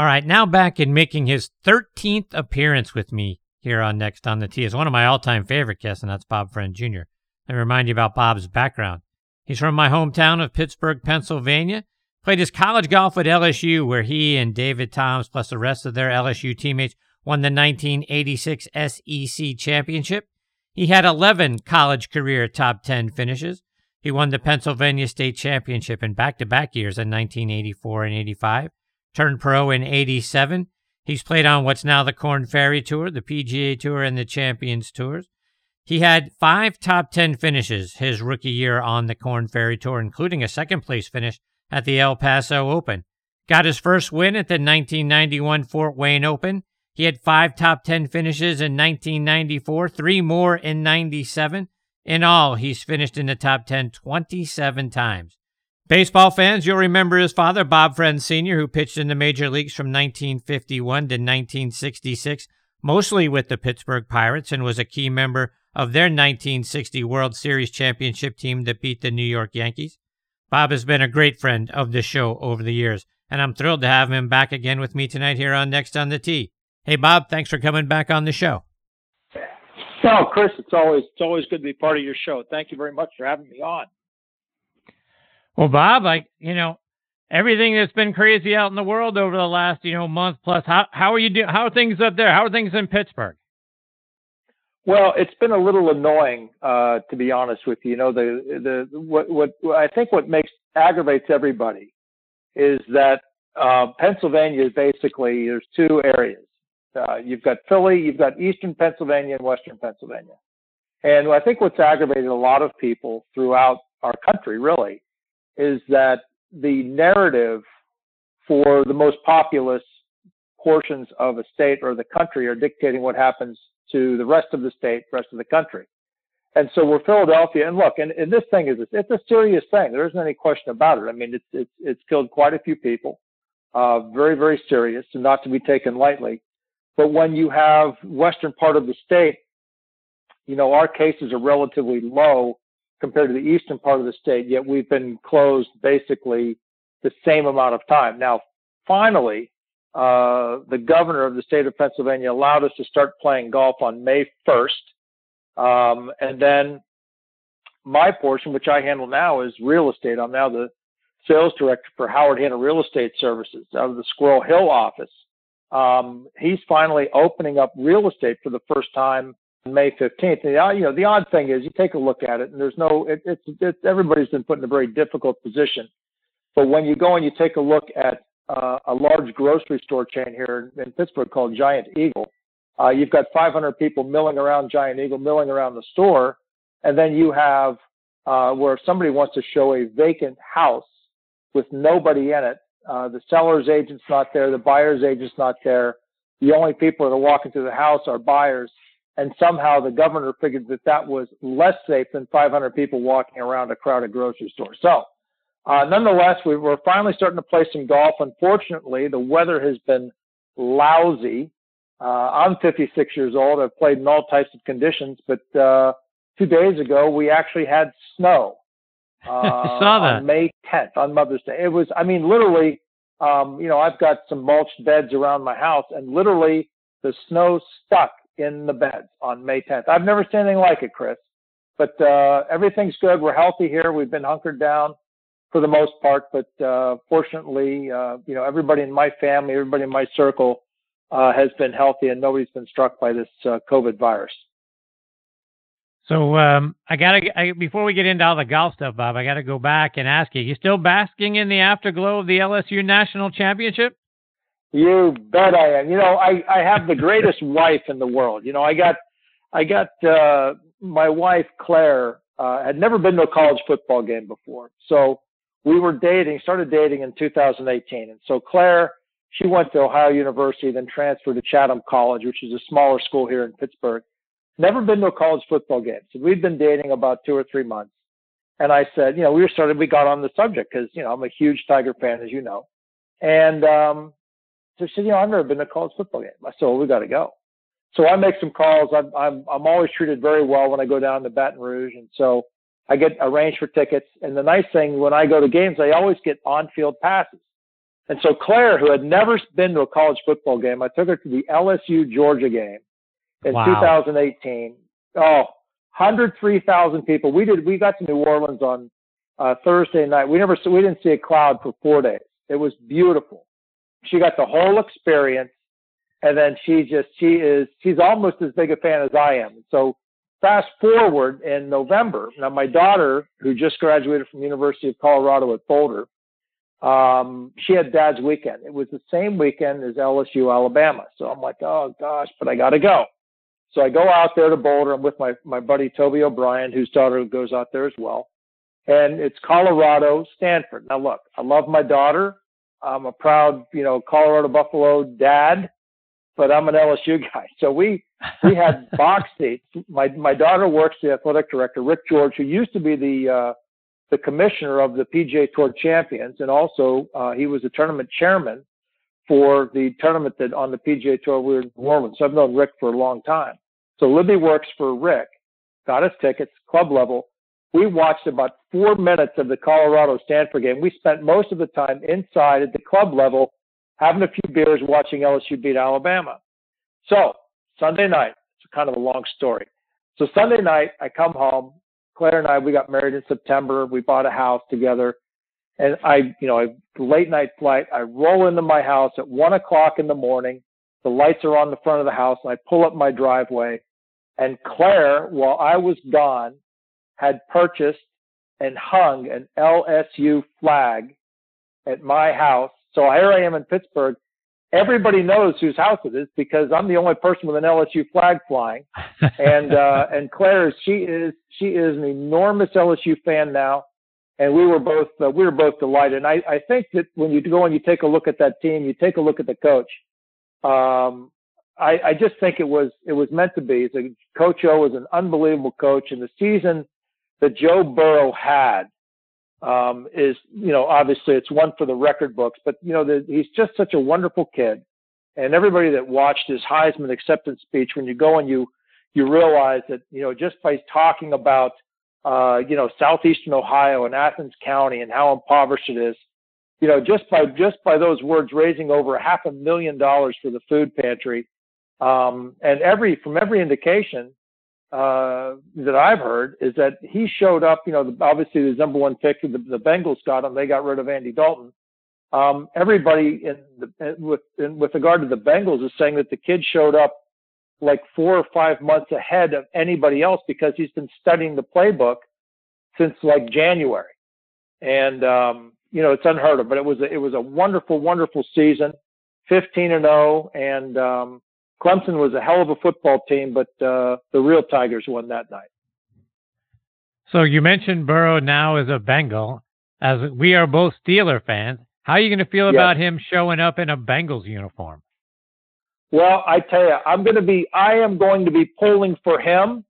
All right, now back in making his 13th appearance with me here on Next on the Tee is one of my all-time favorite guests, and that's Bob Friend Jr. Let me remind you about Bob's background. He's from my hometown of Pittsburgh, Pennsylvania. Played his college golf at LSU, where he and David Toms, plus the rest of their LSU teammates, won the 1986 SEC championship. He had 11 college career top 10 finishes. He won the Pennsylvania State Championship in back to back years in 1984 and 85 turned pro in 87. He's played on what's now the Korn Ferry Tour, the PGA Tour, and the Champions Tours. He had five top 10 finishes his rookie year on the Korn Ferry Tour, including a second place finish at the El Paso Open. Got his first win at the 1991 Fort Wayne Open. He had five top 10 finishes in 1994, three more in 97. In all, he's finished in the top 10 27 times. Baseball fans, you'll remember his father, Bob Friend Sr., who pitched in the major leagues from 1951 to 1966, mostly with the Pittsburgh Pirates, and was a key member of their 1960 World Series championship team that beat the New York Yankees. Bob has been a great friend of the show over the years, and I'm thrilled to have him back again with me tonight here on Next on the Tee. Hey, Bob, thanks for coming back on the show. No, Chris, it's always it's always good to be part of your show. Thank you very much for having me on. Well, Bob, like you know, everything that's been crazy out in the world over the last you know month plus. How how are you doing? How are things up there? How are things in Pittsburgh? Well, it's been a little annoying, uh, to be honest with you. You know, the the what what I think what makes aggravates everybody is that uh, Pennsylvania is basically there's two areas. Uh, you've got Philly, you've got Eastern Pennsylvania and Western Pennsylvania, and I think what's aggravated a lot of people throughout our country really is that the narrative for the most populous portions of a state or the country are dictating what happens to the rest of the state, rest of the country. And so we're Philadelphia, and look, and, and this thing is it's a serious thing. There isn't any question about it. I mean, it's it's it's killed quite a few people, uh, very very serious, and not to be taken lightly. But when you have western part of the state, you know, our cases are relatively low compared to the eastern part of the state, yet we've been closed basically the same amount of time. Now, finally, uh, the governor of the state of Pennsylvania allowed us to start playing golf on May 1st. Um, and then my portion, which I handle now, is real estate. I'm now the sales director for Howard Hanna Real Estate Services out of the Squirrel Hill office. Um, he's finally opening up real estate for the first time May 15th. And the, you know, the odd thing is you take a look at it and there's no, it, it's, it's, everybody's been put in a very difficult position. But when you go and you take a look at uh, a large grocery store chain here in Pittsburgh called Giant Eagle, uh, you've got 500 people milling around Giant Eagle, milling around the store. And then you have uh, where somebody wants to show a vacant house with nobody in it. Uh, the seller's agent's not there. The buyer's agent's not there. The only people that are walking through the house are buyers and somehow the governor figured that that was less safe than 500 people walking around a crowded grocery store. So, uh, nonetheless, we, were finally starting to play some golf. Unfortunately, the weather has been lousy. Uh, I'm 56 years old. I've played in all types of conditions, but uh, two days ago we actually had snow. Uh, saw that on May 10th on Mother's Day. It was, I mean, literally. Um, you know, I've got some mulched beds around my house, and literally the snow stuck in the beds on May 10th. I've never seen anything like it, Chris. But uh, everything's good. We're healthy here. We've been hunkered down for the most part, but uh, fortunately, uh, you know, everybody in my family, everybody in my circle uh, has been healthy, and nobody's been struck by this uh, COVID virus. So um, I gotta I, before we get into all the golf stuff, Bob, I gotta go back and ask you: You still basking in the afterglow of the LSU national championship? You bet I am. You know, I I have the greatest wife in the world. You know, I got I got uh my wife Claire uh had never been to a college football game before. So we were dating, started dating in 2018. And so Claire, she went to Ohio University, then transferred to Chatham College, which is a smaller school here in Pittsburgh. Never been to a college football game. So we'd been dating about two or three months. And I said, you know, we were started, we got on the subject because, you know, I'm a huge Tiger fan, as you know. And um, so she said, you know, I've never been to a college football game. I said, well, we got to go. So I make some calls. I'm, I'm, I'm always treated very well when I go down to Baton Rouge. And so I get arranged for tickets. And the nice thing when I go to games, I always get on field passes. And so Claire, who had never been to a college football game, I took her to the LSU Georgia game in wow. 2018. Oh, 103,000 people. We did. We got to New Orleans on uh, Thursday night. We never. We didn't see a cloud for four days. It was beautiful. She got the whole experience, and then she just she is she's almost as big a fan as I am. So fast forward in November. Now my daughter, who just graduated from University of Colorado at Boulder, um, she had dad's weekend. It was the same weekend as LSU Alabama. So I'm like, oh gosh, but I got to go. So I go out there to Boulder. I'm with my, my buddy Toby O'Brien, whose daughter goes out there as well. And it's Colorado, Stanford. Now look, I love my daughter. I'm a proud, you know, Colorado Buffalo dad, but I'm an LSU guy. So we we had box seats. My my daughter works the athletic director, Rick George, who used to be the uh, the commissioner of the PGA Tour champions, and also uh, he was the tournament chairman for the tournament that on the PGA Tour we were in New Orleans. So I've known Rick for a long time. So Libby works for Rick, got us tickets, club level. We watched about four minutes of the Colorado Stanford game. We spent most of the time inside at the club level, having a few beers, watching LSU beat Alabama. So Sunday night, it's kind of a long story. So Sunday night, I come home. Claire and I, we got married in September. We bought a house together. And I, you know, I late night flight. I roll into my house at one o'clock in the morning. The lights are on the front of the house, and I pull up my driveway. And Claire, while I was gone, had purchased and hung an LSU flag at my house. So here I am in Pittsburgh. Everybody knows whose house it is because I'm the only person with an LSU flag flying. and uh, and Claire, she is she is an enormous LSU fan now and we were both uh, we were both delighted. And I, I think that when you go and you take a look at that team, you take a look at the coach. Um, I, I just think it was it was meant to be. Coach O was an unbelievable coach, and the season that Joe Burrow had um, is you know obviously it's one for the record books, but you know the, he's just such a wonderful kid. And everybody that watched his Heisman acceptance speech, when you go and you you realize that you know just by talking about uh, you know, southeastern Ohio and Athens County and how impoverished it is. You know, just by just by those words, raising over half a million dollars for the food pantry, um, and every from every indication uh, that I've heard is that he showed up. You know, the, obviously the number one pick, the, the Bengals got him. They got rid of Andy Dalton. Um, everybody in the, with in, with regard to the Bengals is saying that the kid showed up like four or five months ahead of anybody else because he's been studying the playbook since like January. And um, you know, it's unheard of, but it was a, it was a wonderful, wonderful season, 15 and 0, and um, Clemson was a hell of a football team, but uh, the real Tigers won that night. So you mentioned Burrow now as a Bengal. As we are both Steeler fans, how are you going to feel yes. about him showing up in a Bengals uniform? Well, I tell you, I'm going to be, I am going to be pulling for him.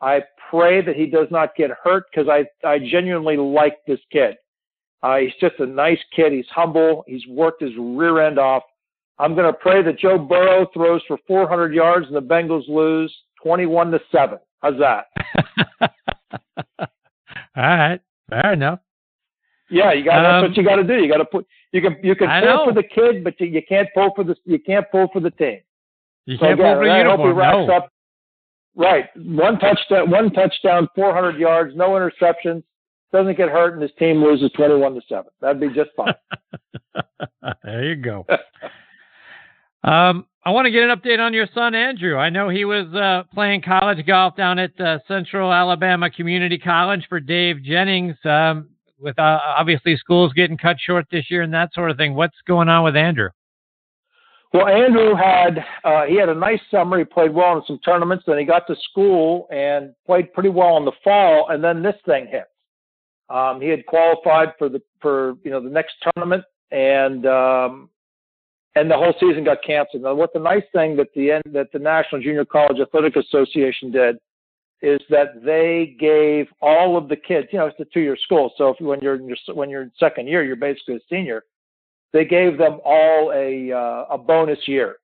I pray that he does not get hurt because I, I genuinely like this kid. Uh, he's just a nice kid. He's humble. He's worked his rear end off. I'm going to pray that Joe Burrow throws for 400 yards and the Bengals lose 21 to seven. How's that? All right, fair enough. Yeah, you got. Um, that's what um, you got to do. You got to put. You can you can pull for the kid, but you, you can't pull for the you can't pull for the team. You so can't again, pull for the uniform. I hope he racks no. up. Right, one touchdown, one touchdown, 400 yards, no interceptions, doesn't get hurt, and his team loses 21 to seven. That'd be just fine. there you go. um, I want to get an update on your son Andrew. I know he was uh, playing college golf down at uh, Central Alabama Community College for Dave Jennings. Um, with uh, obviously schools getting cut short this year and that sort of thing. What's going on with Andrew? Well, Andrew had uh, he had a nice summer. He played well in some tournaments. Then he got to school and played pretty well in the fall. And then this thing hit. Um, he had qualified for the for you know the next tournament, and um, and the whole season got canceled. Now, what the nice thing that the end that the National Junior College Athletic Association did is that they gave all of the kids, you know, it's a two-year school. So if when you're in your, when you're in second year, you're basically a senior. They gave them all a uh, a bonus year.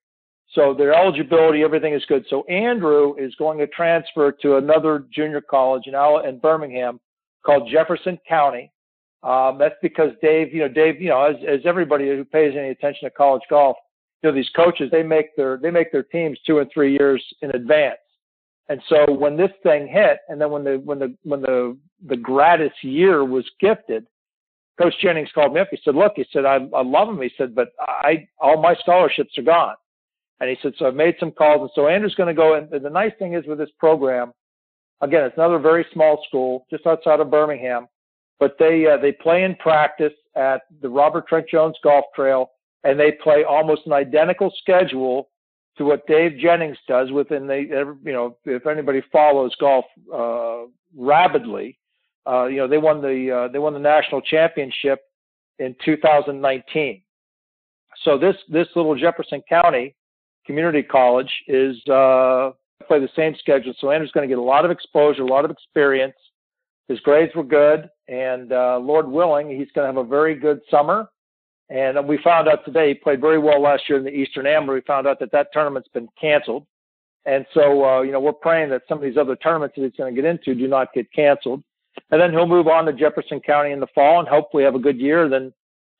So their eligibility, everything is good. So Andrew is going to transfer to another junior college in, in Birmingham called Jefferson County. Um, that's because Dave, you know, Dave, you know, as, as everybody who pays any attention to college golf, you know, these coaches they make their they make their teams two and three years in advance. And so when this thing hit, and then when the when the when the the gratis year was gifted, Coach Jennings called me up. He said, "Look," he said, "I, I love him." He said, "But I all my scholarships are gone." And he said, "So I made some calls." And so Andrew's going to go. And the nice thing is with this program, again, it's another very small school just outside of Birmingham, but they uh, they play in practice at the Robert Trent Jones Golf Trail, and they play almost an identical schedule to what Dave Jennings does within the you know if anybody follows golf uh, rapidly uh, you know, they won the uh, they won the national championship in 2019. So this this little Jefferson County community college is uh, play the same schedule. So Andrew's going to get a lot of exposure, a lot of experience. His grades were good, and uh, Lord willing, he's going to have a very good summer. And we found out today he played very well last year in the Eastern Amateur. We found out that that tournament's been canceled, and so uh, you know we're praying that some of these other tournaments that he's going to get into do not get canceled and then he'll move on to Jefferson County in the fall and hopefully have a good year. Then,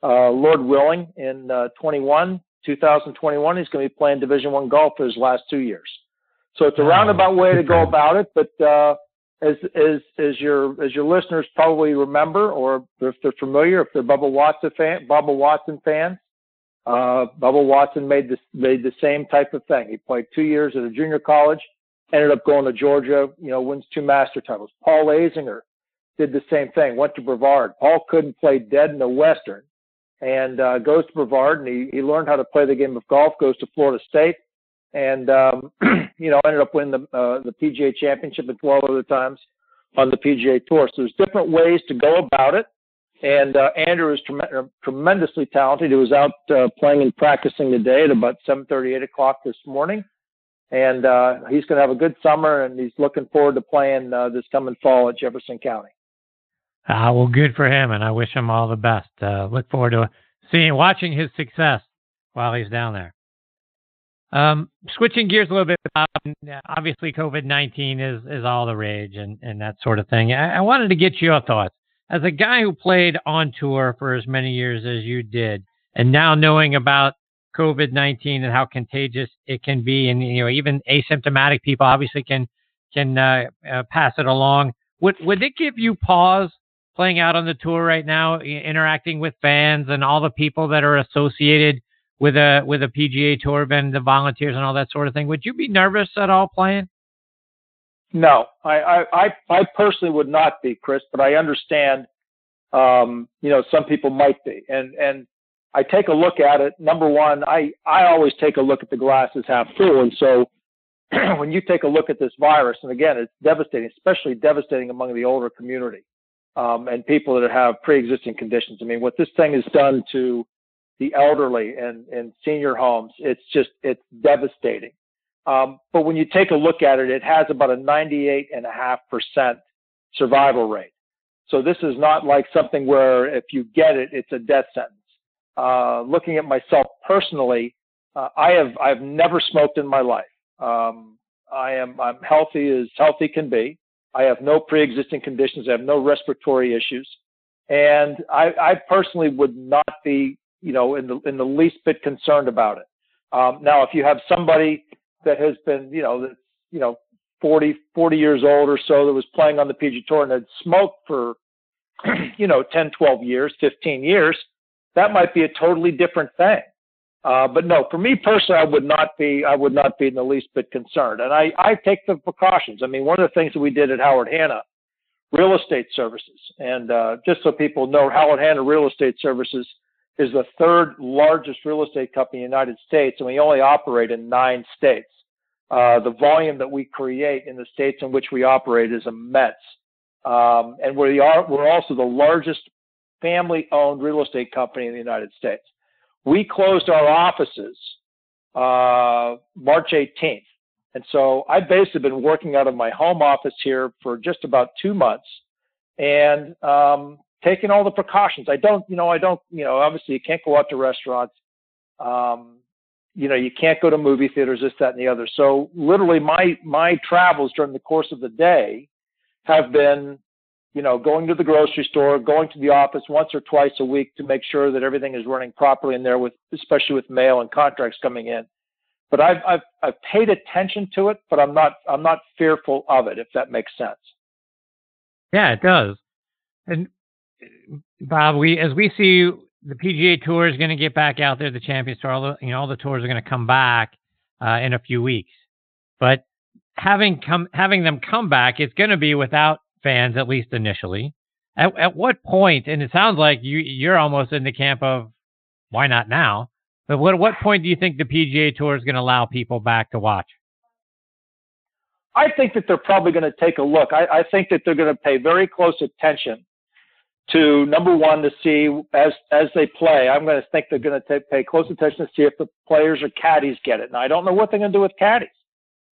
uh, Lord willing, in uh, 21, 2021, he's going to be playing Division One golf for his last two years. So it's a roundabout way to go about it, but uh, as as as your as your listeners probably remember, or if they're familiar, if they're Bubba Watson fan, Bubba Watson fans, uh, Bubba Watson made this made the same type of thing. He played two years at a junior college, ended up going to Georgia, you know, wins two master titles. Paul Azinger did the same thing, went to Brevard. Paul couldn't play dead in the Western and uh, goes to Brevard and he, he learned how to play the game of golf, goes to Florida State and, um, you know, ended up winning the, uh, the PGA championship at 12 other times on the PGA tour. So there's different ways to go about it. And uh, Andrew is trem- tremendously talented. He was out uh, playing and practicing today at about 7:30, 8 o'clock this morning, and uh, he's going to have a good summer. And he's looking forward to playing uh, this coming fall at Jefferson County. Uh, well, good for him, and I wish him all the best. Uh, look forward to seeing, watching his success while he's down there. Um, switching gears a little bit, um, obviously COVID nineteen is is all the rage and and that sort of thing. I, I wanted to get your thoughts as a guy who played on tour for as many years as you did, and now knowing about COVID nineteen and how contagious it can be, and you know even asymptomatic people obviously can can uh, uh, pass it along. Would would it give you pause playing out on the tour right now, interacting with fans and all the people that are associated with a with a PGA Tour event, the volunteers and all that sort of thing. Would you be nervous at all playing? No, I I I personally would not be, Chris, but I understand. Um, you know, some people might be, and and I take a look at it. Number one, I I always take a look at the glass as half full, and so when you take a look at this virus, and again, it's devastating, especially devastating among the older community um, and people that have pre-existing conditions. I mean, what this thing has done to the elderly and, and senior homes, it's just it's devastating. Um, but when you take a look at it, it has about a 98.5% survival rate. So this is not like something where if you get it, it's a death sentence. Uh, looking at myself personally, uh, I have I've never smoked in my life. Um, I am I'm healthy as healthy can be. I have no pre-existing conditions. I have no respiratory issues, and I, I personally would not be, you know, in the in the least bit concerned about it. Um, now, if you have somebody that has been, you know, that you know, 40 40 years old or so that was playing on the PGA Tour and had smoked for, you know, 10, 12 years, 15 years, that might be a totally different thing. Uh, but no, for me personally, I would not be I would not be in the least bit concerned, and I I take the precautions. I mean, one of the things that we did at Howard Hanna, real estate services, and uh, just so people know, Howard Hanna Real Estate Services is the third largest real estate company in the United States, and we only operate in nine states. Uh, the volume that we create in the states in which we operate is immense, um, and we are we're also the largest family-owned real estate company in the United States we closed our offices uh, March 18th. And so I've basically been working out of my home office here for just about two months and um, taking all the precautions. I don't, you know, I don't, you know, obviously you can't go out to restaurants. Um, you know, you can't go to movie theaters, this, that, and the other. So literally my, my travels during the course of the day have been you know, going to the grocery store, going to the office once or twice a week to make sure that everything is running properly in there with, especially with mail and contracts coming in. But I've, I've, I've paid attention to it, but I'm not, I'm not fearful of it, if that makes sense. Yeah, it does. And Bob, we, as we see the PGA Tour is going to get back out there, the Champions Tour, all the, you know, all the tours are going to come back uh, in a few weeks. But having come, having them come back, it's going to be without fans, at least initially. At, at what point? and it sounds like you, you're almost in the camp of why not now? But what, what point do you think the PGA Tour is going to allow people back to watch? I think that they're probably going to take a look. I, I think that they're going to pay very close attention to number one to see as as they play. I'm going to think they're going to pay close attention to see if the players or caddies get it. Now I don't know what they're going to do with caddies.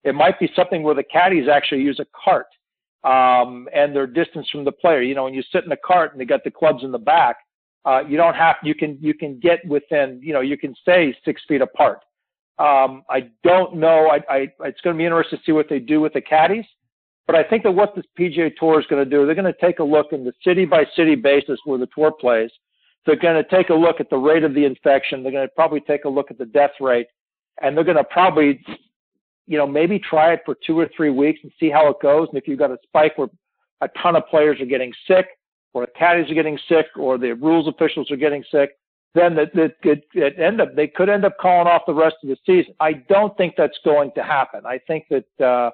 It might be something where the caddies actually use a cart um, and their distance from the player. You know, when you sit in a cart and they got the clubs in the back, uh, you don't have you can you can get within you know you can stay six feet apart. Um, I don't know. I, I it's going to be interesting to see what they do with the caddies. But I think that what this PGA Tour is going to do, they're going to take a look in the city by city basis where the tour plays. They're going to take a look at the rate of the infection. They're going to probably take a look at the death rate, and they're going to probably you know, maybe try it for two or three weeks and see how it goes. And if you've got a spike where a ton of players are getting sick, or the caddies are getting sick, or the rules officials are getting sick, then that it it end up they could end up calling off the rest of the season. I don't think that's going to happen. I think that uh,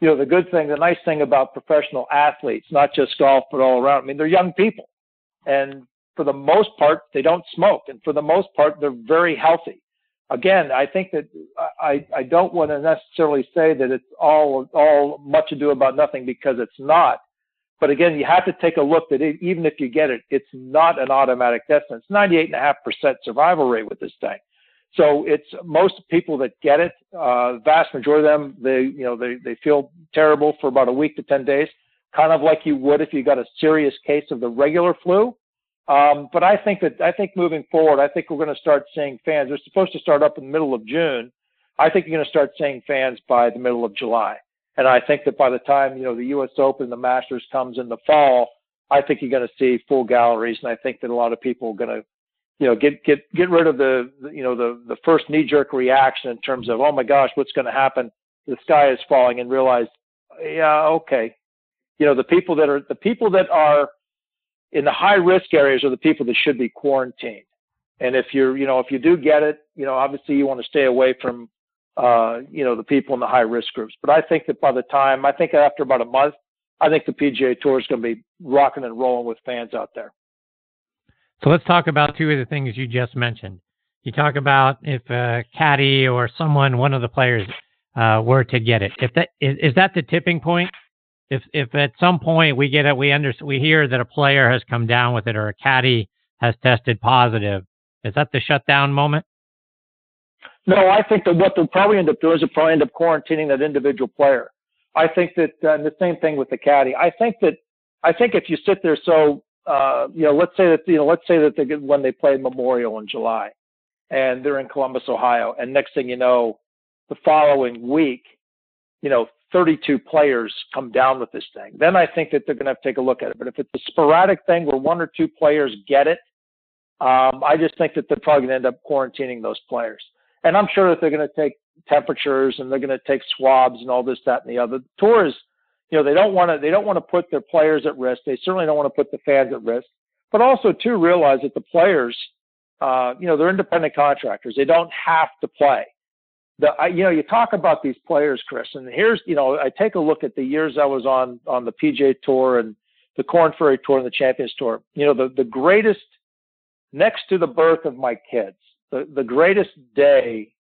you know the good thing, the nice thing about professional athletes, not just golf but all around. I mean, they're young people, and for the most part, they don't smoke, and for the most part, they're very healthy again, I think that I, I don't want to necessarily say that it's all all much ado about nothing because it's not. But again, you have to take a look that it, even if you get it, it's not an automatic death sentence. 98.5% survival rate with this thing. So it's most people that get it, uh, vast majority of them, they, you know, they, they feel terrible for about a week to 10 days, kind of like you would if you got a serious case of the regular flu. Um, but I think that I think moving forward, I think we're going to start seeing fans. They're supposed to start up in the middle of June. I think you're going to start seeing fans by the middle of July. And I think that by the time you know the U.S. Open, the Masters comes in the fall, I think you're going to see full galleries. And I think that a lot of people are going to, you know, get get get rid of the you know the the first knee jerk reaction in terms of oh my gosh, what's going to happen? The sky is falling, and realize, yeah, okay, you know, the people that are the people that are in the high risk areas are the people that should be quarantined. And if you're, you know, if you do get it, you know, obviously you want to stay away from, uh, you know, the people in the high risk groups. But I think that by the time, I think after about a month, I think the PGA Tour is going to be rocking and rolling with fans out there. So let's talk about two of the things you just mentioned. You talk about if a caddy or someone, one of the players, uh, were to get it. If that is, is that the tipping point if if at some point we get it, we under we hear that a player has come down with it or a caddy has tested positive, is that the shutdown moment? No, I think that what they'll probably end up doing is they'll probably end up quarantining that individual player. I think that, uh, and the same thing with the caddy. I think that, I think if you sit there, so, uh, you know, let's say that, you know, let's say that they, get, when they play Memorial in July and they're in Columbus, Ohio, and next thing you know, the following week, you know, 32 players come down with this thing, then I think that they're going to have to take a look at it. But if it's a sporadic thing where one or two players get it, um, I just think that they're probably going to end up quarantining those players. And I'm sure that they're going to take temperatures and they're going to take swabs and all this, that, and the other. The tours, you know, they don't want to they don't want to put their players at risk. They certainly don't want to put the fans at risk. But also, too, realize that the players, uh, you know, they're independent contractors. They don't have to play the I, you know you talk about these players, Chris, and here's you know I take a look at the years I was on on the PGA Tour and the Korn Ferry Tour and the Champions Tour. You know the the greatest next to the birth of my kids, the the greatest day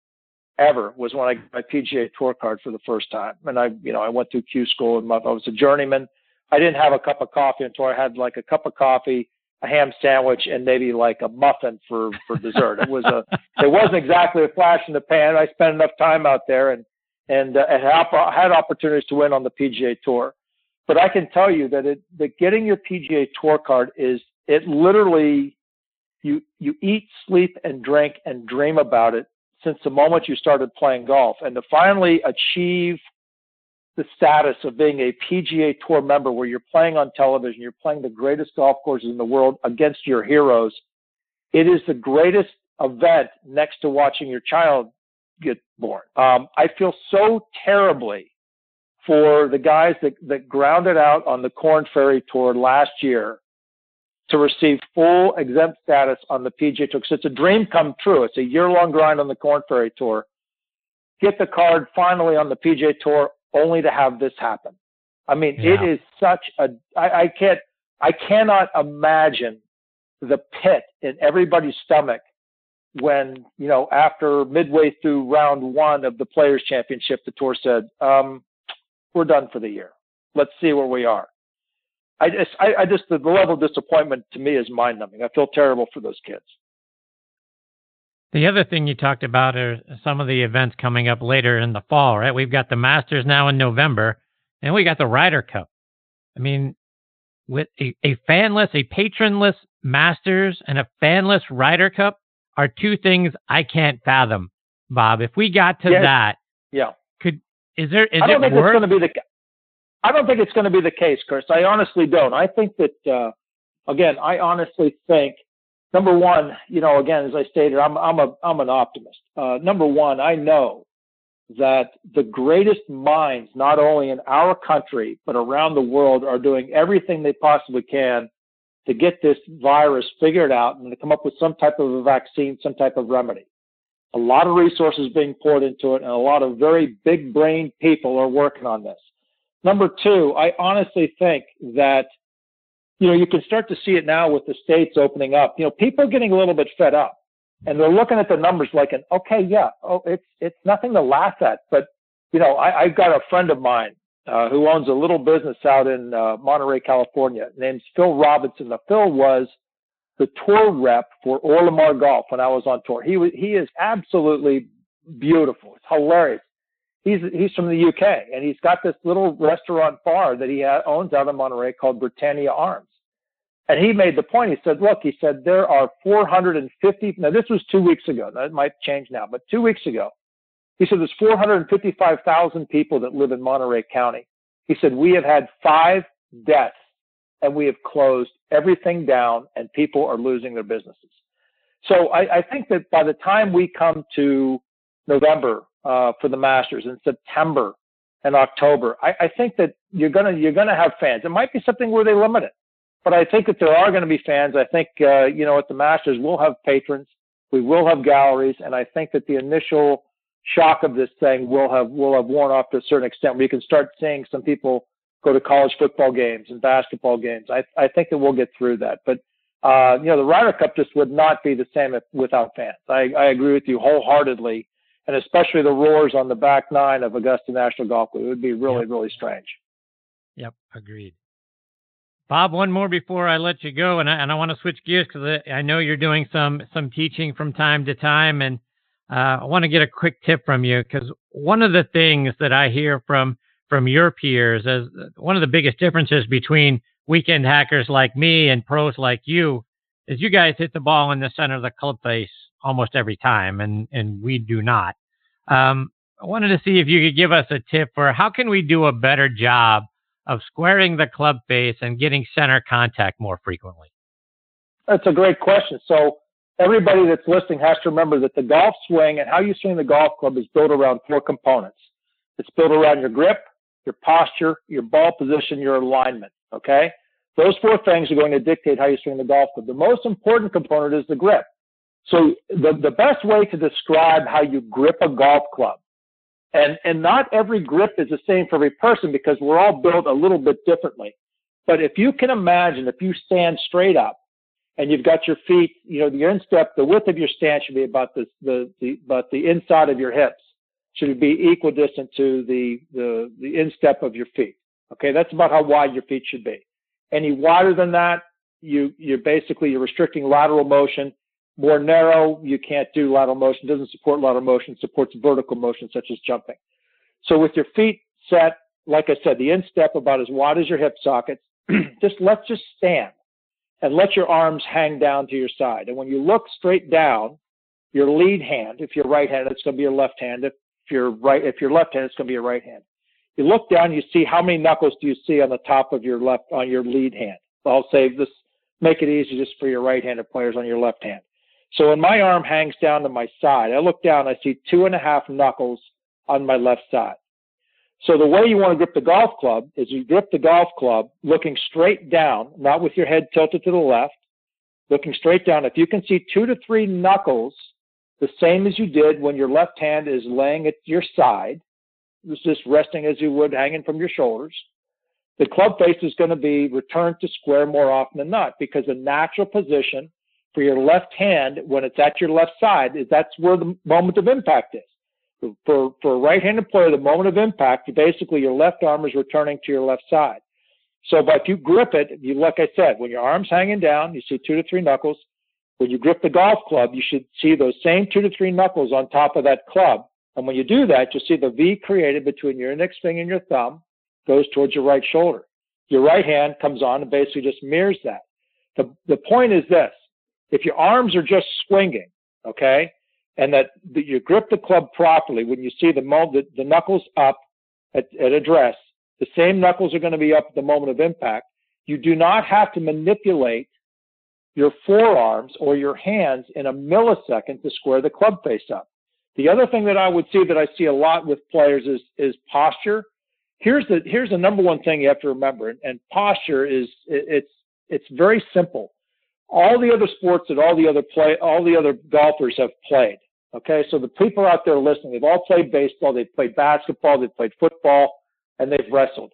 ever was when I got my PGA Tour card for the first time, and I you know I went through Q school and I was a journeyman. I didn't have a cup of coffee until I had like a cup of coffee a ham sandwich and maybe like a muffin for for dessert. it was a it wasn't exactly a flash in the pan. I spent enough time out there and and uh, had, had opportunities to win on the PGA Tour. But I can tell you that it that getting your PGA Tour card is it literally you you eat, sleep, and drink and dream about it since the moment you started playing golf, and to finally achieve the status of being a PGA Tour member where you're playing on television, you're playing the greatest golf courses in the world against your heroes. It is the greatest event next to watching your child get born. Um, I feel so terribly for the guys that, that grounded out on the Korn Ferry Tour last year to receive full exempt status on the PGA Tour. Because it's a dream come true. It's a year long grind on the Korn Ferry Tour. Get the card finally on the PGA Tour, only to have this happen. I mean, yeah. it is such a. I, I can't. I cannot imagine the pit in everybody's stomach when you know after midway through round one of the Players Championship, the tour said, um, "We're done for the year. Let's see where we are." I just, I, I just, the level of disappointment to me is mind numbing. I feel terrible for those kids. The other thing you talked about are some of the events coming up later in the fall, right? We've got the Masters now in November, and we got the Ryder Cup. I mean, with a, a fanless, a patronless Masters and a fanless Ryder Cup are two things I can't fathom, Bob. If we got to yes. that, yeah, could is there? Is I don't it think worth? it's going to be the. I don't think it's going to be the case, Chris. I honestly don't. I think that, uh, again, I honestly think, number one, you know, again, as I stated, I'm, I'm a, I'm an optimist. Uh, number one, I know that the greatest minds, not only in our country, but around the world are doing everything they possibly can to get this virus figured out and to come up with some type of a vaccine, some type of remedy. A lot of resources being poured into it and a lot of very big brain people are working on this. Number two, I honestly think that, you know, you can start to see it now with the states opening up. You know, people are getting a little bit fed up and they're looking at the numbers like an, okay, yeah, oh, it's, it's nothing to laugh at. But, you know, I, I've got a friend of mine uh, who owns a little business out in uh, Monterey, California, named Phil Robinson. Now, Phil was the tour rep for Orlimar Golf when I was on tour. He was, he is absolutely beautiful. It's hilarious he's he's from the UK and he's got this little restaurant bar that he owns out in Monterey called Britannia Arms. And he made the point. He said, "Look, he said there are 450. Now this was two weeks ago. That might change now, but two weeks ago, he said there's 455,000 people that live in Monterey County. He said we have had five deaths, and we have closed everything down, and people are losing their businesses. So I, I think that by the time we come to November uh, for the Masters in September and October. I, I think that you're gonna you're gonna have fans. It might be something where they limit it, but I think that there are going to be fans. I think uh, you know at the Masters we'll have patrons, we will have galleries, and I think that the initial shock of this thing will have will have worn off to a certain extent. You can start seeing some people go to college football games and basketball games. I I think that we'll get through that, but. Uh, you know, the Ryder Cup just would not be the same if, without fans. I, I agree with you wholeheartedly and especially the roars on the back nine of Augusta National Golf Club. It would be really, yep. really strange. Yep, agreed. Bob, one more before I let you go, and I, and I want to switch gears because I, I, know you're doing some some teaching from time to time, and uh, I want to get a quick tip from you because one of the things that I hear from from your peers as one of the biggest differences between weekend hackers like me and pros like you is you guys hit the ball in the center of the club face almost every time, and and we do not. Um, I wanted to see if you could give us a tip for how can we do a better job of squaring the club face and getting center contact more frequently. That's a great question. So everybody that's listening has to remember that the golf swing and how you swing the golf club is built around four components. It's built around your grip, your posture, your ball position, your alignment. Okay. Those four things are going to dictate how you swing the golf club. The most important component is the grip. So the, the best way to describe how you grip a golf club, and, and not every grip is the same for every person because we're all built a little bit differently. But if you can imagine, if you stand straight up and you've got your feet, you know, the instep, the width of your stance should be about the, the, the, about the inside of your hips should be equidistant to the, the, the instep of your feet. Okay. That's about how wide your feet should be. Any wider than that, you, you're basically, you're restricting lateral motion more narrow, you can't do lateral motion, doesn't support lateral motion, supports vertical motion such as jumping. So with your feet set, like I said, the instep about as wide as your hip sockets, just let's just stand and let your arms hang down to your side. And when you look straight down, your lead hand, if you're right handed, it's going to be your left hand. If you're right, if you're left handed, it's going to be your right hand. You look down, you see how many knuckles do you see on the top of your left on your lead hand. I'll say this make it easy just for your right-handed players on your left hand. So when my arm hangs down to my side, I look down, I see two and a half knuckles on my left side. So the way you want to grip the golf club is you grip the golf club looking straight down, not with your head tilted to the left, looking straight down. If you can see two to three knuckles, the same as you did when your left hand is laying at your side, just resting as you would hanging from your shoulders, the club face is going to be returned to square more often than not because the natural position for your left hand when it's at your left side is that's where the moment of impact is. For for a right-handed player, the moment of impact, basically your left arm is returning to your left side. So, but if you grip it, you like I said, when your arm's hanging down, you see two to three knuckles. When you grip the golf club, you should see those same two to three knuckles on top of that club. And when you do that, you'll see the V created between your index finger and your thumb goes towards your right shoulder. Your right hand comes on and basically just mirrors that. The, the point is this if your arms are just swinging, okay, and that, that you grip the club properly, when you see the, the, the knuckles up at, at address, the same knuckles are going to be up at the moment of impact. You do not have to manipulate your forearms or your hands in a millisecond to square the club face up. The other thing that I would see that I see a lot with players is, is posture. Here's the here's the number one thing you have to remember, and, and posture is it, it's it's very simple all the other sports that all the other play, all the other golfers have played. Okay, so the people out there listening, they've all played baseball, they've played basketball, they've played football, and they've wrestled.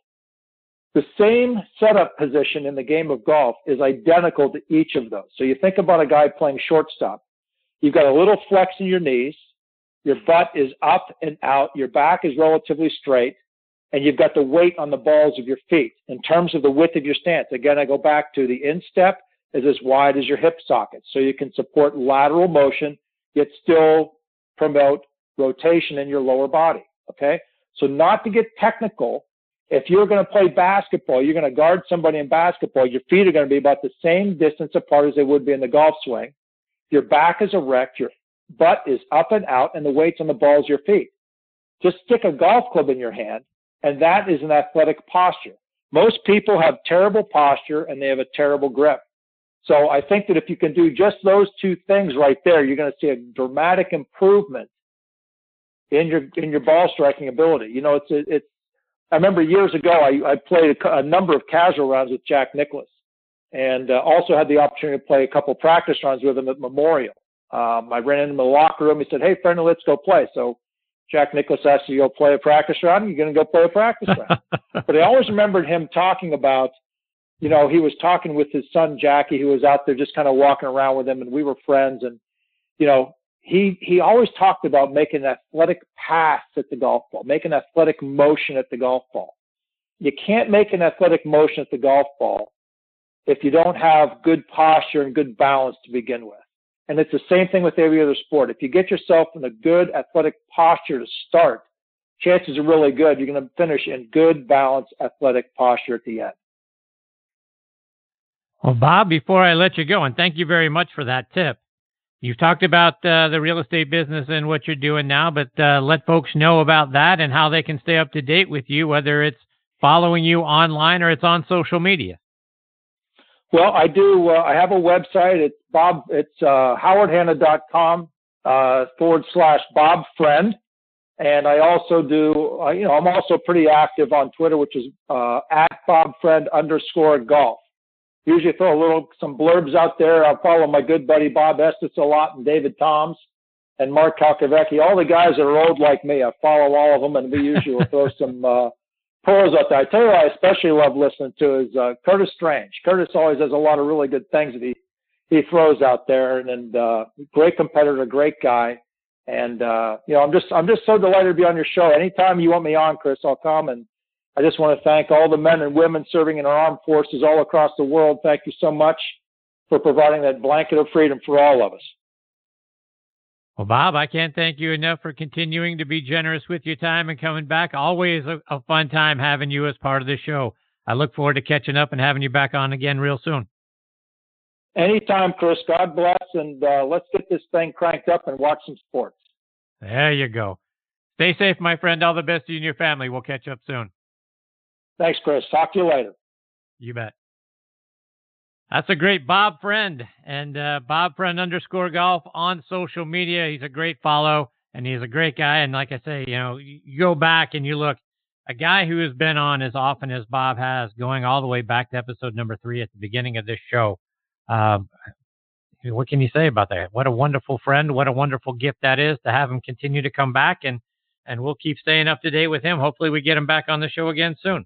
The same setup position in the game of golf is identical to each of those. So you think about a guy playing shortstop. You've got a little flex in your knees, your hmm. butt is up and out, your back is relatively straight, and you've got the weight on the balls of your feet in terms of the width of your stance. Again, I go back to the instep is as wide as your hip socket. So you can support lateral motion, yet still promote rotation in your lower body. Okay. So not to get technical, if you're going to play basketball, you're going to guard somebody in basketball, your feet are going to be about the same distance apart as they would be in the golf swing. Your back is erect, your butt is up and out, and the weight's on the balls of your feet. Just stick a golf club in your hand, and that is an athletic posture. Most people have terrible posture and they have a terrible grip. So I think that if you can do just those two things right there, you're going to see a dramatic improvement in your in your ball striking ability. You know, it's it's. I remember years ago I, I played a, a number of casual rounds with Jack Nicklaus, and uh, also had the opportunity to play a couple practice rounds with him at Memorial. Um, I ran into the locker room. He said, "Hey, friend, let's go play." So Jack Nicklaus asked you to go play a practice round. You're going to go play a practice round. but I always remembered him talking about you know, he was talking with his son Jackie, who was out there just kind of walking around with him, and we were friends. And you know, he he always talked about making an athletic pass at the golf ball, making athletic motion at the golf ball. You can't make an athletic motion at the golf ball if you don't have good posture and good balance to begin with. And it's the same thing with every other sport. If you get yourself in a good athletic posture to start, chances are really good you're going to finish in good, balanced athletic posture at the end. Well, Bob, before I let you go, and thank you very much for that tip. You've talked about uh, the real estate business and what you're doing now, but uh, let folks know about that and how they can stay up to date with you, whether it's following you online or it's on social media. Well, I do. Uh, I have a website. It's Bob. It's uh, howardhanna.com uh, forward slash Bob Friend, and I also do. Uh, you know, I'm also pretty active on Twitter, which is uh, at Bob Friend underscore golf. Usually throw a little some blurbs out there. I follow my good buddy Bob Estes a lot and David Toms and Mark Calcavecchia. All the guys that are old like me, I follow all of them, and we usually throw some uh, pearls out there. I tell you, I especially love listening to is uh, Curtis Strange. Curtis always has a lot of really good things that he he throws out there, and, and uh, great competitor, great guy. And uh, you know, I'm just I'm just so delighted to be on your show. Anytime you want me on, Chris, I'll come and I just want to thank all the men and women serving in our armed forces all across the world. Thank you so much for providing that blanket of freedom for all of us. Well, Bob, I can't thank you enough for continuing to be generous with your time and coming back. Always a, a fun time having you as part of the show. I look forward to catching up and having you back on again real soon. Anytime, Chris. God bless, and uh, let's get this thing cranked up and watch some sports. There you go. Stay safe, my friend. All the best to you and your family. We'll catch up soon. Thanks, Chris. Talk to you later. You bet. That's a great Bob Friend and uh, Bob Friend underscore golf on social media. He's a great follow and he's a great guy. And like I say, you know, you go back and you look, a guy who has been on as often as Bob has, going all the way back to episode number three at the beginning of this show. Um, what can you say about that? What a wonderful friend. What a wonderful gift that is to have him continue to come back and, and we'll keep staying up to date with him. Hopefully we get him back on the show again soon.